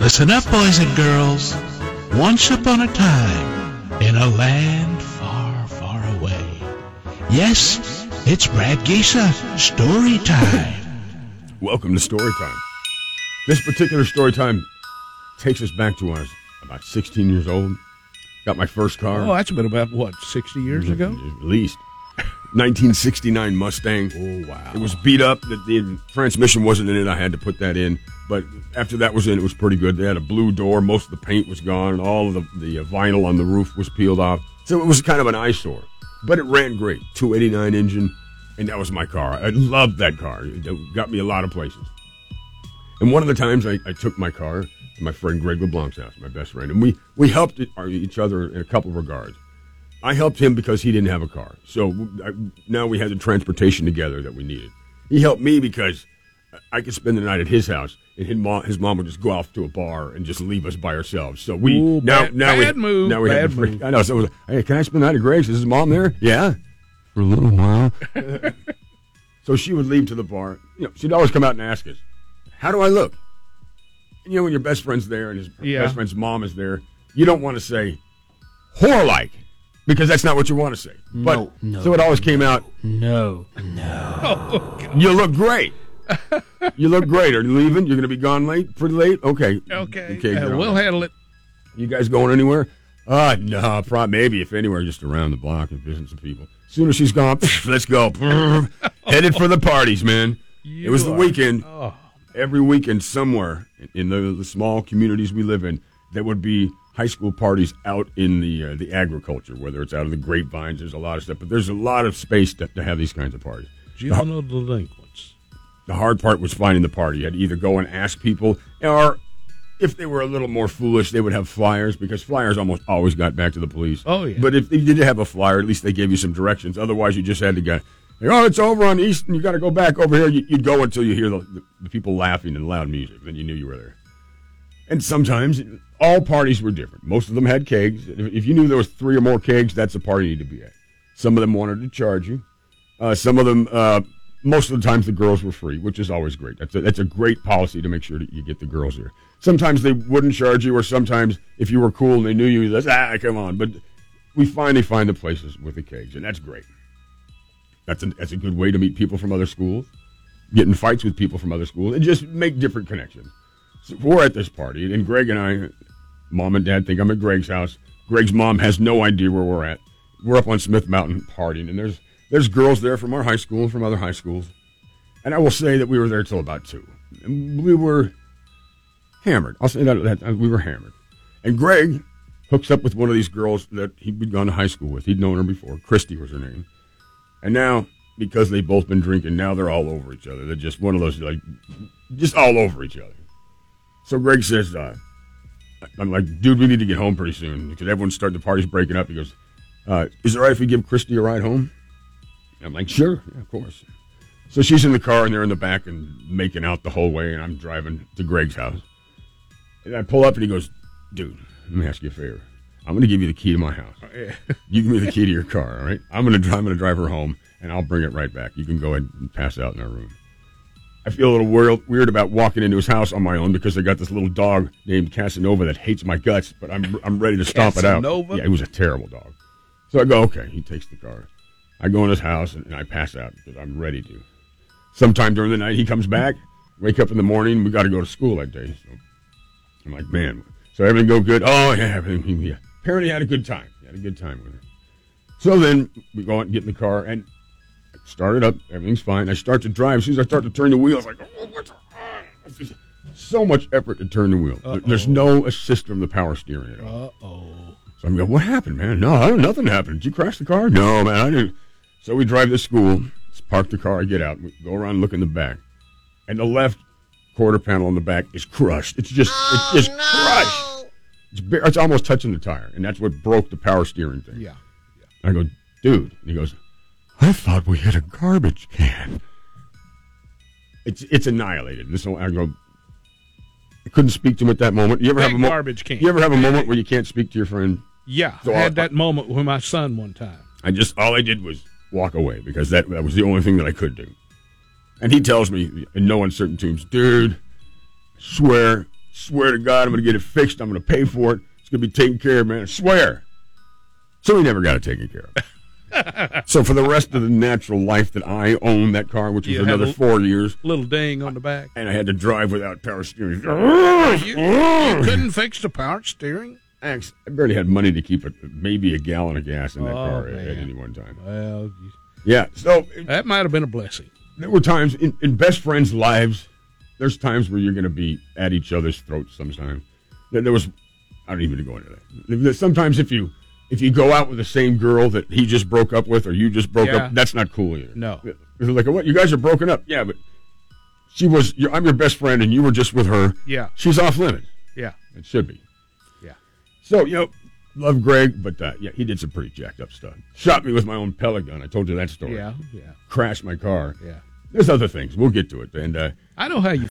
Listen up, boys and girls. Once upon a time, in a land far, far away. Yes, it's Brad Geisa story time. Welcome to Story Time. This particular story time takes us back to when I was about 16 years old. Got my first car. Oh, that's been about what sixty years mm-hmm. ago. At least. 1969 Mustang. Oh wow! It was beat up. The, the transmission wasn't in it. I had to put that in. But after that was in, it was pretty good. They had a blue door. Most of the paint was gone. And all of the, the vinyl on the roof was peeled off. So it was kind of an eyesore. But it ran great. 289 engine. And that was my car. I loved that car. It got me a lot of places. And one of the times I, I took my car to my friend Greg LeBlanc's house, my best friend, and we, we helped each other in a couple of regards. I helped him because he didn't have a car. So I, now we had the transportation together that we needed. He helped me because I could spend the night at his house, and his mom, his mom would just go off to a bar and just leave us by ourselves. So we Ooh, now bad- now bad we move, now we bad had to freak- move. I know. So it was, hey, can I spend the night at Greg's? Is his mom there? Yeah, for a little while. so she would leave to the bar. You know, she'd always come out and ask us, "How do I look?" And, you know, when your best friend's there and his Yeah. best friend's mom is there, you don't want to say whore like because that's not what you want to say. But No, no, so it always came out. No. No. You look great. you look great. Are you leaving? You're going to be gone late? Pretty late? Okay. Okay, Okay. uh, we'll handle it. You guys going anywhere? Uh, no, probably maybe if anywhere, just around the block and visiting some people. As soon as she's gone, let's go. Headed for the parties, man. You it was the You are- weekend. Oh, Every weekend, somewhere in the, the small communities we live in, there would be high school parties out in the uh, the agriculture, whether it's out of the grapevines. There's a lot of stuff, but there's a lot of space to, to have these kinds of parties. juvenile delinquents. The hard part was finding the party. You had to either go and ask people, or if they were a little more foolish, they would have flyers because flyers almost always got back to the police. Oh, yeah. But if they did have a flyer, at least they gave you some directions. Otherwise, you just had to go. Oh, it's over on East, and you got to go back over here. You, you'd go until you hear the, the, the people laughing and loud music. Then you knew you were there. And sometimes all parties were different. Most of them had kegs. If, you knew there was three or more kegs, that's the party you need to be at. Some of them wanted to charge you. Uh, some of them, uh, most of the times, the girls were free, which is always great. That's a, that's a great policy to make sure that you get the girls there. Sometimes they wouldn't charge you, or sometimes if you were cool and they knew you, that's ah, come on. But we finally find the places with the kegs, and that's great. That's a, that's a good way to meet people from other schools, get in fights with people from other schools, and just make different connections. We're at this party, and Greg and I, mom and dad think I'm at Greg's house. Greg's mom has no idea where we're at. We're up on Smith Mountain partying, and there's there's girls there from our high school and from other high schools. And I will say that we were there till about two. And we were hammered. I'll say that, that we were hammered. And Greg hooks up with one of these girls that he'd gone to high school with. He'd known her before. Christy was her name. And now, because they've both been drinking, now they're all over each other. They're just one of those, like, just all over each other. So Greg says, uh, I'm like, dude, we need to get home pretty soon because everyone's starting, the party's breaking up. He goes, uh, is it all right if we give Christy a ride home? And I'm like, sure, yeah, of course. So she's in the car and they're in the back and making out the whole way, and I'm driving to Greg's house. And I pull up and he goes, dude, let me ask you a favor. I'm going to give you the key to my house. You give me the key to your car, all right? I'm going to drive. I'm going to drive her home, and I'll bring it right back. You can go ahead and pass out in our room. I feel a little weird, weird about walking into his house on my own because I got this little dog named Casanova that hates my guts, but I'm I'm ready to stomp it out. Casanova? Yeah, he was a terrible dog. So I go, okay. He takes the car. I go in his house and, and I pass out because I'm ready to. Sometime during the night, he comes back. Wake up in the morning. We got to go to school that day. So I'm like, man. So everything go good? Oh yeah, everything. Yeah. Apparently, he had a good time. He had a good time with her. So then we go out and get in the car and start it up. Everything's fine. I start to drive. As soon as I start to turn the wheel, it's like, oh, what's it's just so much effort to turn the wheel. There- There's no assist from the power steering at all. Uh oh. So I'm going, what happened, man? No, I don't, nothing happened. Did you crash the car? No, man, I didn't. So we drive to school, park the car, I get out, we go around, look in the back, and the left quarter panel on the back is crushed. It's just, it's just crushed. It's, bare, it's almost touching the tire, and that's what broke the power steering thing. Yeah. I go, dude, and he goes, I thought we hit a garbage can. It's it's annihilated. This one, I go, I couldn't speak to him at that moment. You ever have a mo- garbage can. You ever have a moment where you can't speak to your friend? Yeah. So I had I- that moment with my son one time. I just all I did was walk away because that that was the only thing that I could do. And he tells me in no uncertain terms, dude, swear Swear to God, I'm going to get it fixed. I'm going to pay for it. It's going to be taken care of, man. I swear. So he never got it taken care of. So for the rest of the natural life that I owned that car, which was You another a- four years, Little ding on the back. and I had to drive without power steering. You, you couldn't fix the power steering? I barely had money to keep it, maybe a gallon of gas in that Oh, car man. at any one time. Well, Yeah, so that might have been a blessing. there were times in, in best friends' lives. There's times where you're going to be at each other's throats. Sometimes there, there was. I don't even go into that. Sometimes if you if you go out with the same girl that he just broke up with or you just broke Yeah. up, that's not cool either. No. It's like what you guys are broken up. Yeah, but she was. I'm your best friend, and you were just with her. Yeah. She's off limits. Yeah. It should be. Yeah. So you know, love Greg, but uh, yeah, he did some pretty jacked up stuff. Shot me with my own pellet gun. I told you that story. Yeah. Yeah. Crashed my car. Yeah. There's other things. We'll get to it. And uh, I know how you